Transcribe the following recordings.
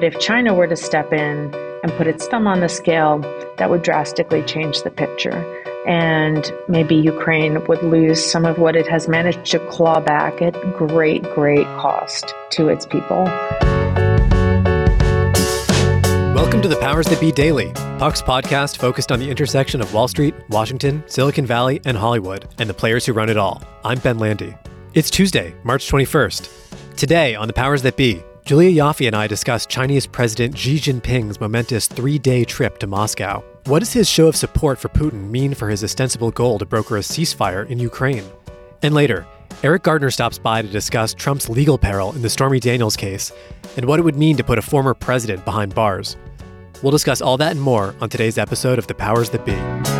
But if China were to step in and put its thumb on the scale, that would drastically change the picture. And maybe Ukraine would lose some of what it has managed to claw back at great, great cost to its people. Welcome to the Powers That Be Daily, Puck's podcast focused on the intersection of Wall Street, Washington, Silicon Valley, and Hollywood, and the players who run it all. I'm Ben Landy. It's Tuesday, March 21st. Today on the Powers That Be, Julia Ioffe and I discussed Chinese President Xi Jinping's momentous three day trip to Moscow. What does his show of support for Putin mean for his ostensible goal to broker a ceasefire in Ukraine? And later, Eriq Gardner stops by to discuss Trump's legal peril in the Stormy Daniels case and what it would mean to put a former president behind bars. We'll discuss all that and more on today's episode of The Powers That Be.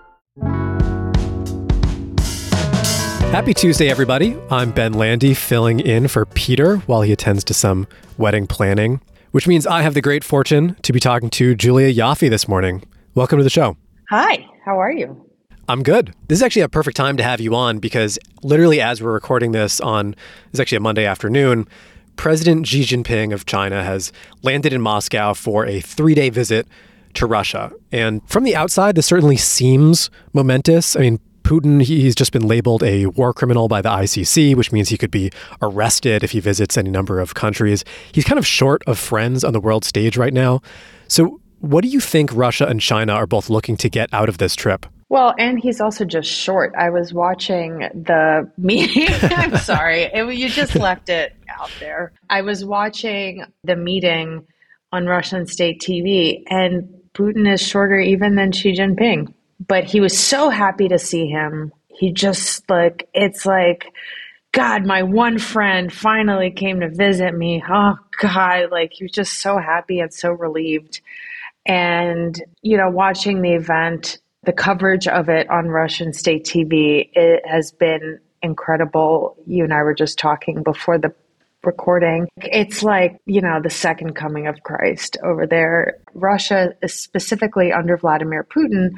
Happy Tuesday, everybody. I'm Ben Landy, filling in for Peter while he attends to some wedding planning, which means I have the great fortune to be talking to Julia Ioffe this morning. Welcome to the show. Hi, how are you? I'm good. This is actually a perfect time to have you on because literally as we're recording this on, it's actually a Monday afternoon, President Xi Jinping of China has landed in Moscow for a three day visit to Russia. And from the outside, this certainly seems momentous. I mean, Putin, he's just been labeled a war criminal by the ICC, which means he could be arrested if he visits any number of countries. He's kind of short of friends on the world stage right now. So, what do you think Russia and China are both looking to get out of this trip? Well, and he's also just short. I was watching the meeting. I'm sorry. It, you just left it out there. I was watching the meeting on Russian state TV, and Putin is shorter even than Xi Jinping but he was so happy to see him. He just like it's like God, my one friend finally came to visit me. Oh God, like he was just so happy and so relieved. And you know, watching the event, the coverage of it on Russian state TV, it has been incredible. You and I were just talking before the recording. It's like, you know, the second coming of Christ over there. Russia, specifically under Vladimir Putin,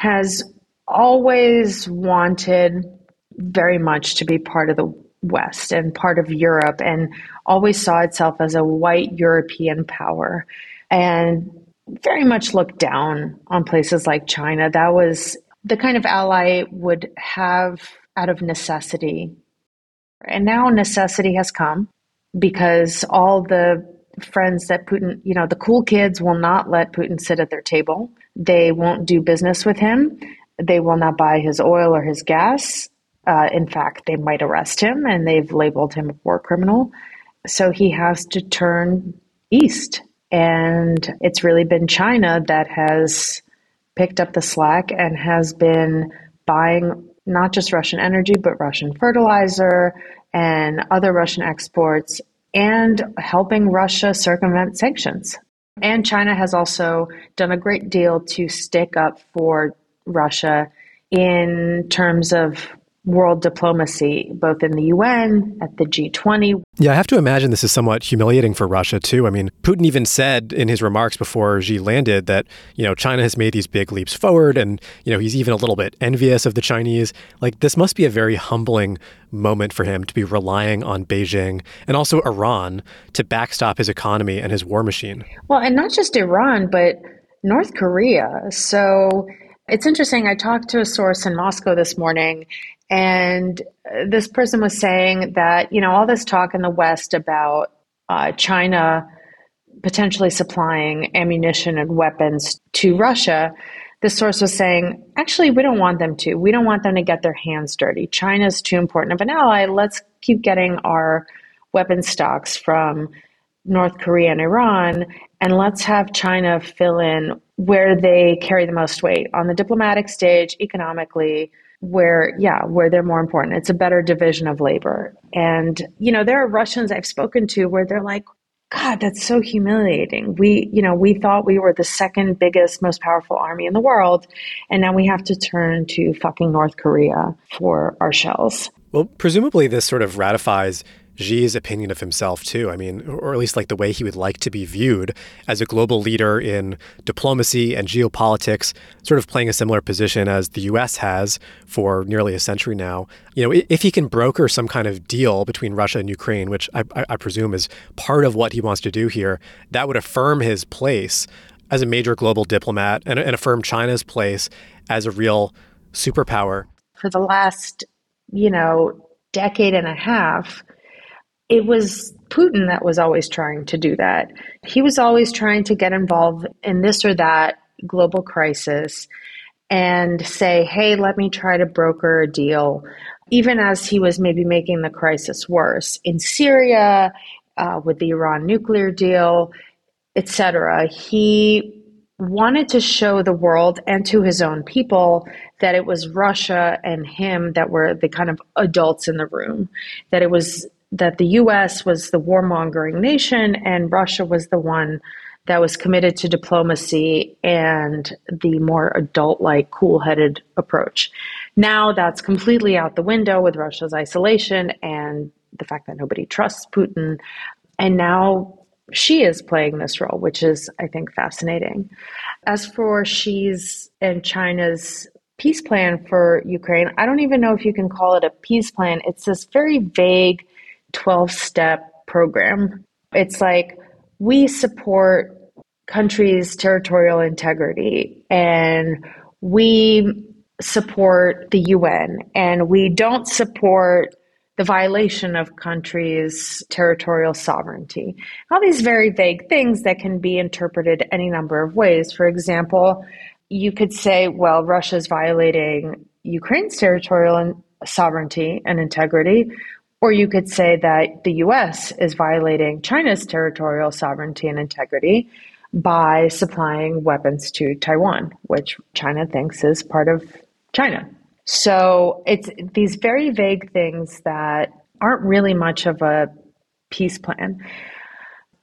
has always wanted very much to be part of the West and part of Europe and always saw itself as a white European power and very much looked down on places like China. That was the kind of ally would have out of necessity. And now necessity has come because all the friends that Putin, you know, the cool kids will not let Putin sit at their table. They won't do business with him. They will not buy his oil or his gas. Uh, in fact, they might arrest him and they've labeled him a war criminal. So he has to turn east. And it's really been China that has picked up the slack and has been buying not just Russian energy, but Russian fertilizer and other Russian exports and helping Russia circumvent sanctions. And China has also done a great deal to stick up for Russia in terms of world diplomacy, both in the UN, at the G20. Yeah, I have to imagine this is somewhat humiliating for Russia, too. I mean, Putin even said in his remarks before Xi landed that, you know, China has made these big leaps forward and, you know, he's even a little bit envious of the Chinese. Like, this must be a very humbling moment for him to be relying on Beijing and also Iran to backstop his economy and his war machine. Well, and not just Iran, but North Korea. So, it's interesting. I talked to a source in Moscow this morning, and this person was saying that, you know, all this talk in the West about uh, China potentially supplying ammunition and weapons to Russia, this source was saying, actually, we don't want them to. We don't want them to get their hands dirty. China's too important of an ally. Let's keep getting our weapon stocks from North Korea and Iran, and let's have China fill in where they carry the most weight on the diplomatic stage, economically, where, yeah, where they're more important. It's a better division of labor. And, you know, there are Russians I've spoken to where they're like, God, that's so humiliating. We, you know, we thought we were the second biggest, most powerful army in the world, and now we have to turn to fucking North Korea for our shells. Well, presumably this sort of ratifies Xi's opinion of himself, too. I mean, or at least like the way he would like to be viewed as a global leader in diplomacy and geopolitics, sort of playing a similar position as the U.S. has for nearly a century now. You know, if he can broker some kind of deal between Russia and Ukraine, which I, I presume is part of what he wants to do here, that would affirm his place as a major global diplomat and, and affirm China's place as a real superpower. For the last, you know, decade and a half, it was Putin that was always trying to do that. He was always trying to get involved in this or that global crisis and say, hey, let me try to broker a deal, even as he was maybe making the crisis worse. In Syria, uh, with the Iran nuclear deal, etc., he wanted to show the world and to his own people that it was Russia and him that were the kind of adults in the room, that it was that the US was the warmongering nation and Russia was the one that was committed to diplomacy and the more adult like, cool headed approach. Now that's completely out the window with Russia's isolation and the fact that nobody trusts Putin. And now Xi is playing this role, which is, I think, fascinating. As for Xi's and China's peace plan for Ukraine, I don't even know if you can call it a peace plan. It's this very vague 12 step program. It's like we support countries' territorial integrity and we support the UN and we don't support the violation of countries' territorial sovereignty. All these very vague things that can be interpreted any number of ways. For example, you could say, well, Russia's violating Ukraine's territorial sovereignty and integrity. Or you could say that the US is violating China's territorial sovereignty and integrity by supplying weapons to Taiwan, which China thinks is part of China. So it's these very vague things that aren't really much of a peace plan.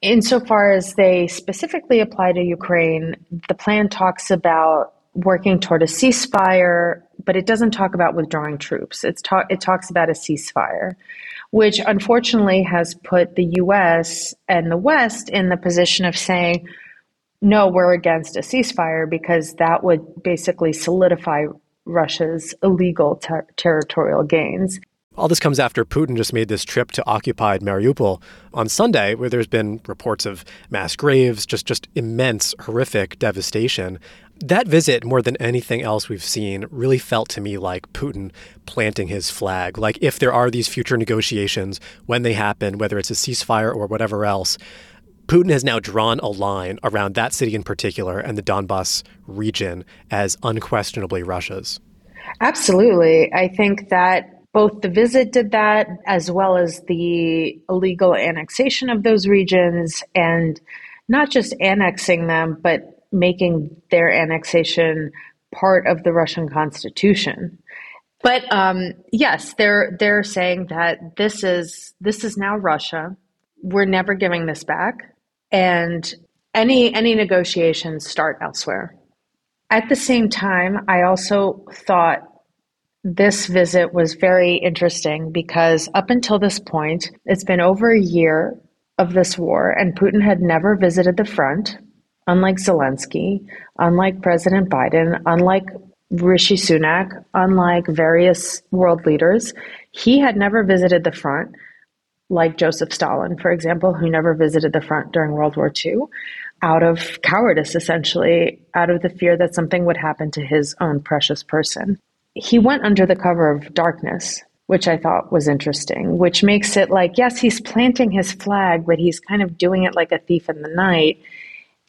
Insofar as they specifically apply to Ukraine, the plan talks about working toward a ceasefire, but it doesn't talk about withdrawing troops. It's ta- it talks about a ceasefire which unfortunately has put the US and the West in the position of saying, no, we're against a ceasefire because that would basically solidify Russia's illegal ter- territorial gains. All this comes after Putin just made this trip to occupied Mariupol on Sunday, where there's been reports of mass graves, just just immense, horrific devastation. That visit, more than anything else we've seen, really felt to me like Putin planting his flag. Like, if there are these future negotiations, when they happen, whether it's a ceasefire or whatever else, Putin has now drawn a line around that city in particular and the Donbass region as unquestionably Russia's. Absolutely. I think that both the visit did that, as well as the illegal annexation of those regions, and not just annexing them, but making their annexation part of the Russian constitution. But um, yes, they're they're saying that this is this is now Russia. We're never giving this back, and any any negotiations start elsewhere. At the same time, I also thought this visit was very interesting because up until this point, it's been over a year of this war, and Putin had never visited the front unlike Zelensky, unlike President Biden, unlike Rishi Sunak, unlike various world leaders, he had never visited the front, like Joseph Stalin, for example, who never visited the front during World War II, out of cowardice, essentially, out of the fear that something would happen to his own precious person. He went under the cover of darkness, which I thought was interesting, which makes it like, yes, he's planting his flag, but he's kind of doing it like a thief in the night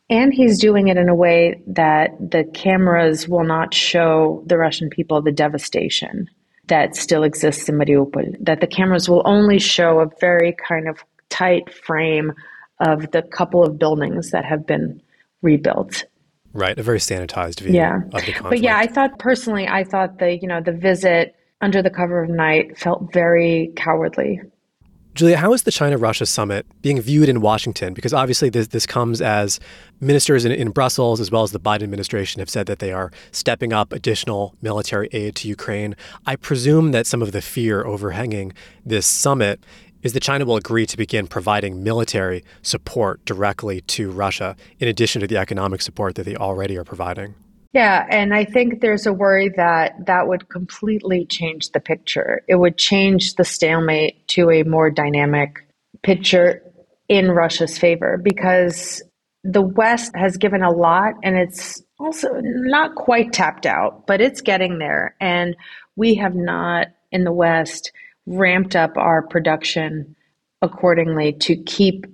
and he's doing it in a way that the cameras will not show the Russian people the devastation that still exists in Mariupol. That the cameras will only show a very kind of tight frame of the couple of buildings that have been rebuilt. Right, a very sanitized view yeah. of the conflict. But yeah, I thought personally, I thought the you know the visit under the cover of night felt very cowardly. Julia, how is the China Russia summit being viewed in Washington? Because obviously, this, this comes as ministers in, in, Brussels, as well as the Biden administration, have said that they are stepping up additional military aid to Ukraine. I presume that some of the fear overhanging this summit is that China will agree to begin providing military support directly to Russia, in addition to the economic support that they already are providing. Yeah, and I think there's a worry that that would completely change the picture. It would change the stalemate to a more dynamic picture in Russia's favor because the West has given a lot and it's also not quite tapped out, but it's getting there. And we have not in the West ramped up our production accordingly to keep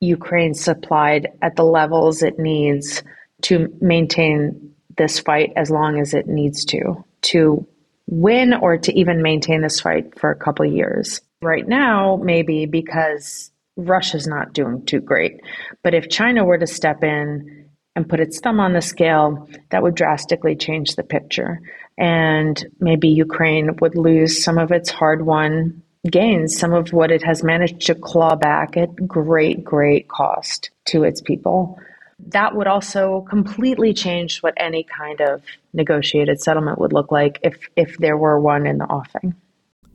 Ukraine supplied at the levels it needs to maintain this fight as long as it needs to, to win or to even maintain this fight for a couple years. Right now, maybe because Russia's not doing too great. But if China were to step in and put its thumb on the scale, that would drastically change the picture. And maybe Ukraine would lose some of its hard won gains, some of what it has managed to claw back at great, great cost to its people that would also completely change what any kind of negotiated settlement would look like if if there were one in the offing.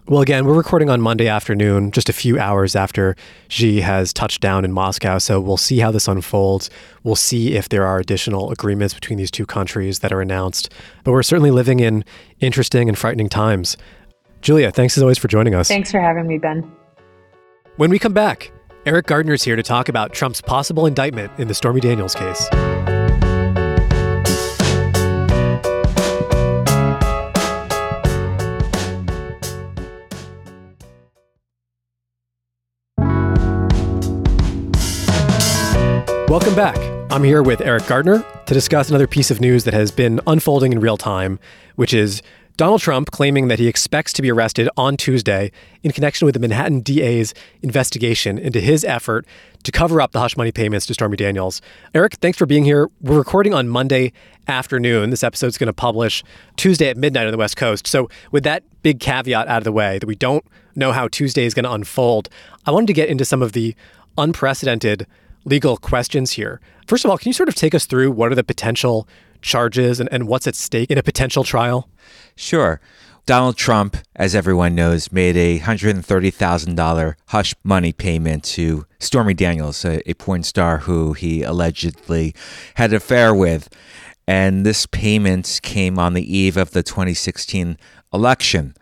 Well, again, we're recording on Monday afternoon, just a few hours after Xi has touched down in Moscow. So we'll see how this unfolds. We'll see if there are additional agreements between these two countries that are announced. But we're certainly living in interesting and frightening times. Julia, thanks as always for joining us. Thanks for having me, Ben. When we come back, Eriq Gardner is here to talk about Trump's possible indictment in the Stormy Daniels case. Welcome back. I'm here with Eriq Gardner to discuss another piece of news that has been unfolding in real time, which is Donald Trump claiming that he expects to be arrested on Tuesday in connection with the Manhattan DA's investigation into his effort to cover up the hush money payments to Stormy Daniels. Eriq, thanks for being here. We're recording on Monday afternoon. This episode's going to publish Tuesday at midnight on the West Coast. So, with that big caveat out of the way that we don't know how Tuesday is going to unfold, I wanted to get into some of the unprecedented legal questions here. First of all, can you sort of take us through what are the potential charges and, and what's at stake in a potential trial? Sure. Donald Trump, as everyone knows, made a $130,000 hush money payment to Stormy Daniels, a, a porn star who he allegedly had an affair with. And this payment came on the eve of the 2016 election.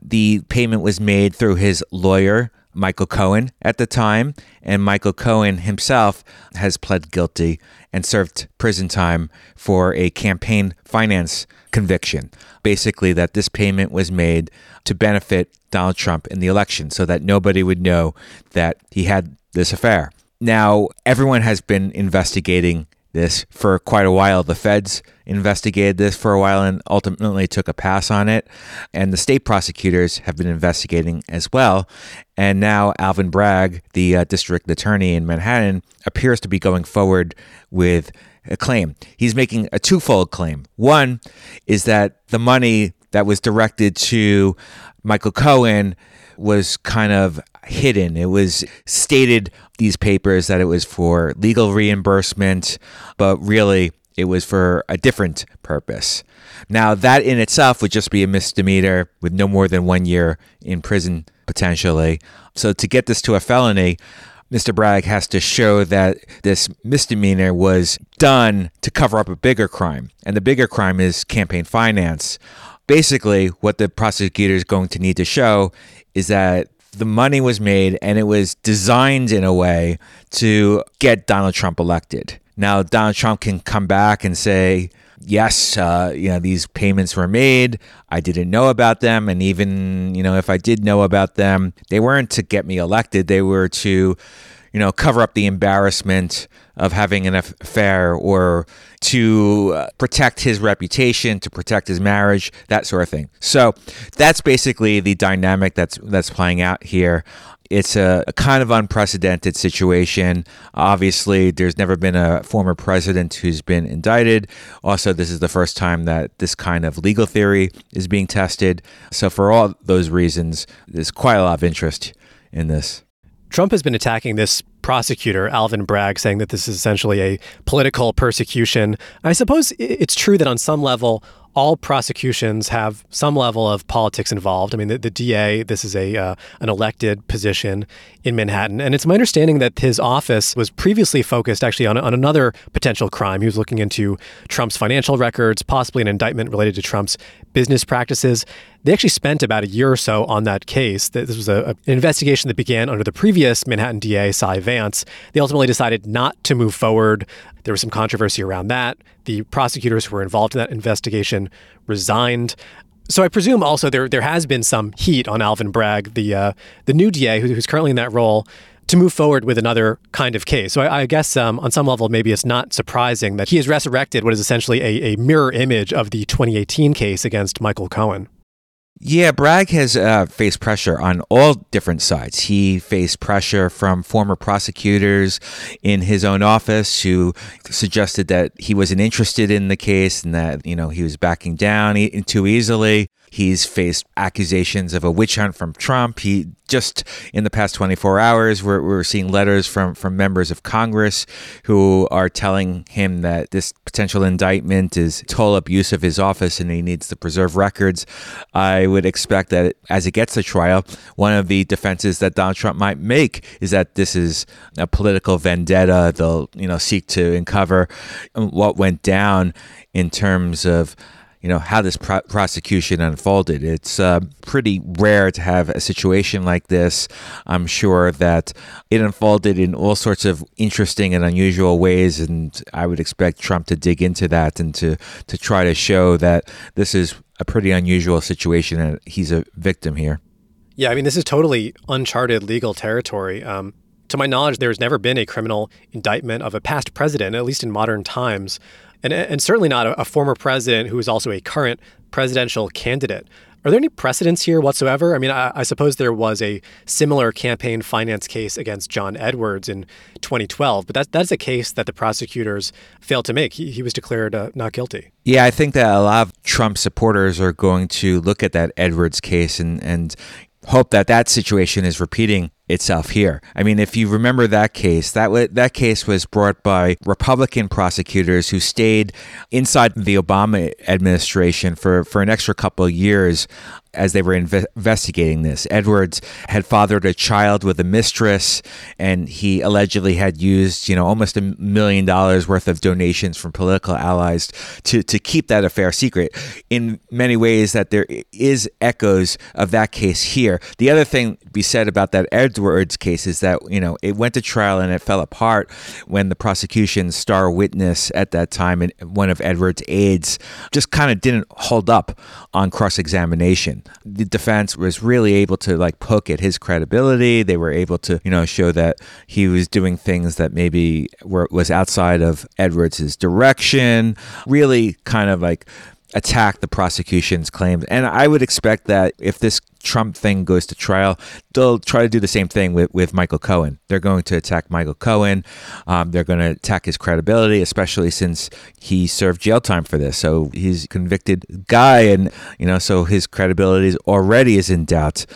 The payment was made through his lawyer, Michael Cohen, at the time, and Michael Cohen himself has pled guilty and served prison time for a campaign finance conviction. Basically, that this payment was made to benefit Donald Trump in the election so that nobody would know that he had this affair. Now, everyone has been investigating this for quite a while. The feds investigated this for a while and ultimately took a pass on it. And the state prosecutors have been investigating as well. And now Alvin Bragg, the uh, district attorney in Manhattan, appears to be going forward with a claim. He's making a twofold claim. One is that the money that was directed to Michael Cohen was kind of hidden. It was stated these papers that it was for legal reimbursement, but really it was for a different purpose. Now, that in itself would just be a misdemeanor with no more than one year in prison potentially. So, to get this to a felony, Mr. Bragg has to show that this misdemeanor was done to cover up a bigger crime. And the bigger crime is campaign finance. Basically, what the prosecutor is going to need to show is that the money was made and it was designed in a way to get Donald Trump elected. Now, Donald Trump can come back and say, yes, uh, you know, these payments were made. I didn't know about them. And even, you know, if I did know about them, they weren't to get me elected. They were to, you know, cover up the embarrassment of having an affair or to uh, protect his reputation, to protect his marriage, that sort of thing. So that's basically the dynamic that's that's playing out here. It's a, a, kind of unprecedented situation. Obviously, there's never been a former president who's been indicted. Also, this is the first time that this kind of legal theory is being tested. So, for all those reasons, there's quite a lot of interest in this. Trump has been attacking this prosecutor, Alvin Bragg, saying that this is essentially a political persecution. I suppose it's true that on some level, all prosecutions have some level of politics involved. I mean, the, the DA, this is a uh, an elected position in Manhattan, and it's my understanding that his office was previously focused actually on, on another potential crime. He was looking into Trump's financial records, possibly an indictment related to Trump's business practices. They actually spent about a year or so on that case. This was a, an investigation that began under the previous Manhattan DA, Cy Vance. They ultimately decided not to move forward. There was some controversy around that. The prosecutors who were involved in that investigation resigned. So I presume also there there has been some heat on Alvin Bragg, the uh, the new DA who, who's currently in that role, to move forward with another kind of case. So I, I guess um, on some level, maybe it's not surprising that he has resurrected what is essentially a, a mirror image of the 2018 case against Michael Cohen. Yeah, Bragg has uh, faced pressure on all different sides. He faced pressure from former prosecutors in his own office who suggested that he wasn't interested in the case and that, you know, he was backing down too easily. He's faced accusations of a witch hunt from Trump. He just in the past 24 hours, we're, we're seeing letters from, from members of Congress who are telling him that this potential indictment is total abuse of his office and he needs to preserve records. I would expect that as it gets to trial, one of the defenses that Donald Trump might make is that this is a political vendetta. They'll, you know, seek to uncover what went down in terms of you know how this pro- prosecution unfolded. It's uh, pretty rare to have a situation like this. I'm sure that it unfolded in all sorts of interesting and unusual ways, and I would expect Trump to dig into that and to to try to show that this is a pretty unusual situation and he's a victim here. Yeah, I mean this is totally uncharted legal territory. Um, to my knowledge, there's never been a criminal indictment of a past president, at least in modern times and, and certainly not a, a former president who is also a current presidential candidate. Are there any precedents here whatsoever? I mean, I, I, suppose there was a similar campaign finance case against John Edwards in 2012, but that, that's a case that the prosecutors failed to make. He, he was declared uh, not guilty. Yeah, I think that a lot of Trump supporters are going to look at that Edwards case and, and hope that that situation is repeating itself here. I mean, if you remember that case, that w- that case was brought by Republican prosecutors who stayed inside the Obama administration for, for an extra couple of years as they were inve- investigating this. Edwards had fathered a child with a mistress, and he allegedly had used, you know, almost a million dollars worth of donations from political allies to, to keep that affair secret. In many ways, that there is echoes of that case here. The other thing be said about that Edwards case is that, you know, it went to trial and it fell apart when the prosecution's star witness at that time, and one of Edwards' aides, just kind of didn't hold up on cross examination the defense was really able to like poke at his credibility. They were able to, you know, show that he was doing things that maybe were was outside of Edwards' direction. Really kind of like attack the prosecution's claims. And I would expect that if this Trump thing goes to trial, they'll try to do the same thing with, with Michael Cohen. They're going to attack Michael Cohen. Um, they're going to attack his credibility, especially since he served jail time for this. So he's convicted guy, and you know, so his credibility is already is in doubt.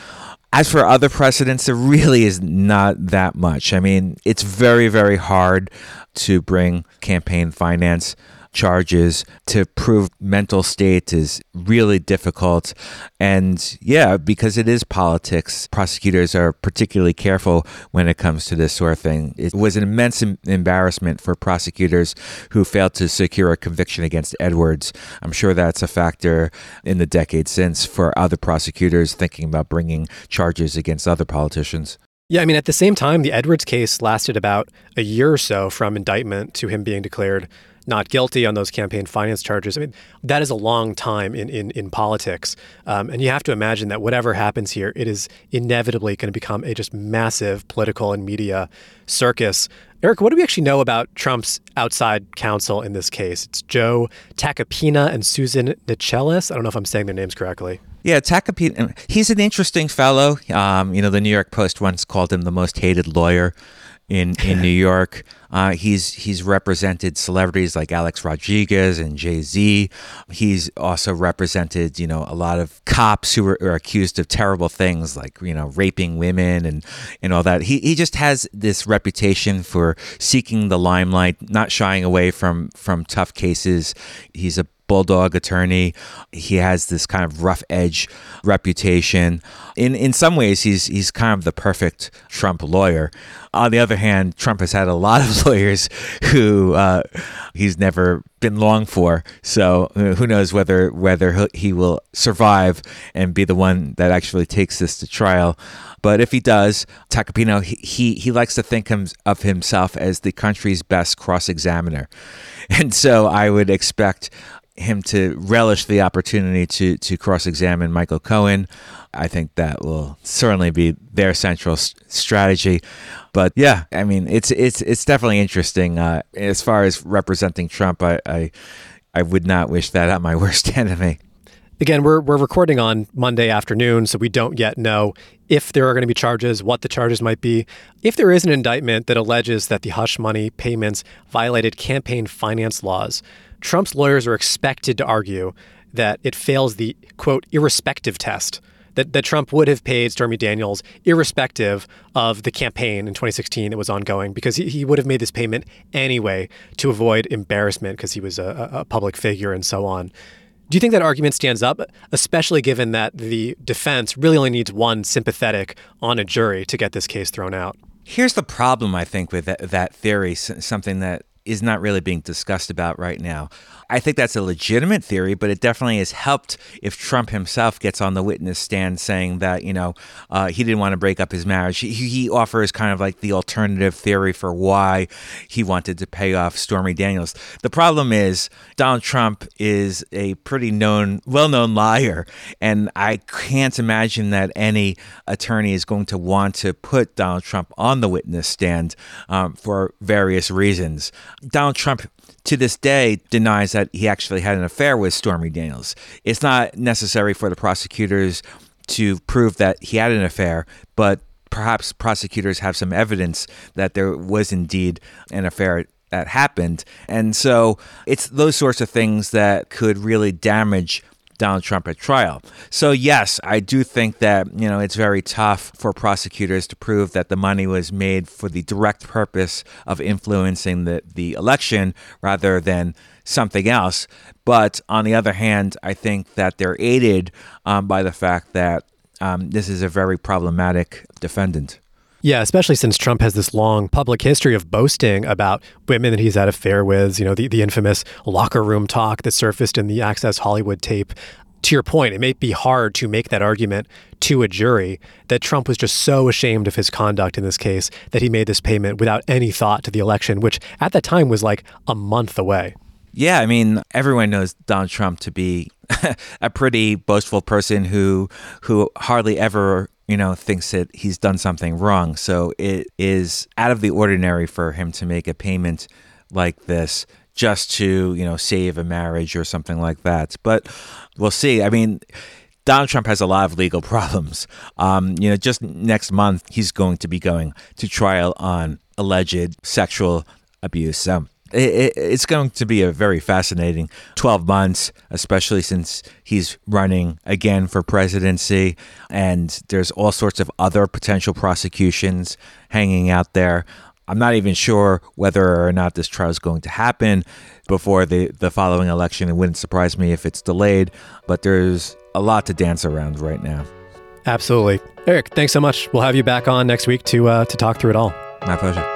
As for other precedents, there really is not that much. I mean, it's very, very hard to bring campaign finance charges to prove mental state is really difficult. And yeah, because it is politics, prosecutors are particularly careful when it comes to this sort of thing. It was an immense embarrassment for prosecutors who failed to secure a conviction against Edwards. I'm sure that's a factor in the decade since for other prosecutors thinking about bringing charges against other politicians. Yeah, I mean, at the same time, the Edwards case lasted about a year or so from indictment to him being declared not guilty on those campaign finance charges. I mean, that is a long time in, in, in politics. Um, and you have to imagine that whatever happens here, it is inevitably going to become a just massive political and media circus. Eriq, what do we actually know about Trump's outside counsel in this case? It's Joe Tacopina and Susan Necheles. I don't know if I'm saying their names correctly. Yeah, Tacopina, he's an interesting fellow. Um, you know, the New York Post once called him the most hated lawyer in in New York. Uh, he's he's represented celebrities like Alex Rodriguez and Jay Z. He's also represented you know a lot of cops who are, are, accused of terrible things like you know raping women and and all that. He he just has this reputation for seeking the limelight, not shying away from from tough cases. He's a bulldog attorney. He has this kind of rough edge reputation. In in some ways, he's he's kind of the perfect Trump lawyer. On the other hand, Trump has had a lot of lawyers who uh, he's never been long for. So uh, who knows whether whether he will survive and be the one that actually takes this to trial. But if he does, Tacopina, he, he, he likes to think of himself as the country's best cross examiner. And so I would expect him to relish the opportunity to to cross examine Michael Cohen. I think that will certainly be their central strategy. But yeah, I mean, it's it's it's definitely interesting. Uh, as far as representing Trump, I, I I would not wish that on my worst enemy. Again, we're we're recording on Monday afternoon, so we don't yet know if there are going to be charges, what the charges might be. If there is an indictment that alleges that the hush money payments violated campaign finance laws, Trump's lawyers are expected to argue that it fails the quote irrespective test. That, that Trump would have paid Stormy Daniels irrespective of the campaign in 2016 that was ongoing because he, he would have made this payment anyway to avoid embarrassment because he was a, a public figure and so on. Do you think that argument stands up, especially given that the defense really only needs one sympathetic on a jury to get this case thrown out? Here's the problem, I think, with that, that theory, something that is not really being discussed about right now. I think that's a legitimate theory, but it definitely has helped if Trump himself gets on the witness stand saying that, you know, uh, he didn't want to break up his marriage. He, he, offers kind of like the alternative theory for why he wanted to pay off Stormy Daniels. The problem is Donald Trump is a pretty known, well known liar. And I can't imagine that any attorney is going to want to put Donald Trump on the witness stand um, for various reasons. Donald Trump to this day denies that he actually had an affair with Stormy Daniels. It's not necessary for the prosecutors to prove that he had an affair, but perhaps prosecutors have some evidence that there was indeed an affair that happened. And so it's those sorts of things that could really damage Donald Trump at trial. So yes, I do think that, you know, it's very tough for prosecutors to prove that the money was made for the direct purpose of influencing the, the election rather than something else. But on the other hand, I think that they're aided um, by the fact that um, this is a very problematic defendant. Yeah, especially since Trump has this long public history of boasting about women that he's had affair with, you know, the, the infamous locker room talk that surfaced in the Access Hollywood tape. To your point, it may be hard to make that argument to a jury that Trump was just so ashamed of his conduct in this case that he made this payment without any thought to the election, which at that time was like a month away. Yeah, I mean, everyone knows Donald Trump to be a pretty boastful person who who hardly ever you know, thinks that he's done something wrong. So it is out of the ordinary for him to make a payment like this just to, you know, save a marriage or something like that. But we'll see. I mean, Donald Trump has a lot of legal problems. Um, you know, just next month, he's going to be going to trial on alleged sexual abuse. So it, it's going to be a very fascinating 12 months, especially since he's running again for presidency. And there's all sorts of other potential prosecutions hanging out there. I'm not even sure whether or not this trial is going to happen before the, the following election. It wouldn't surprise me if it's delayed, but there's a lot to dance around right now. Absolutely. Eriq, thanks so much. We'll have you back on next week to, uh, to talk through it all. My pleasure.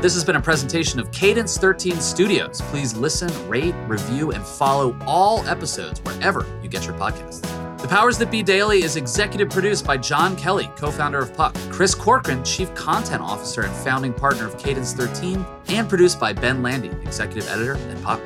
This has been a presentation of Cadence 13 Studios. Please listen, rate, review, and follow all episodes wherever you get your podcasts. The Powers That Be Daily is executive produced by John Kelly, co founder of Puck, Chris Corcoran, chief content officer and founding partner of Cadence 13, and produced by Ben Landy, executive editor at Puck.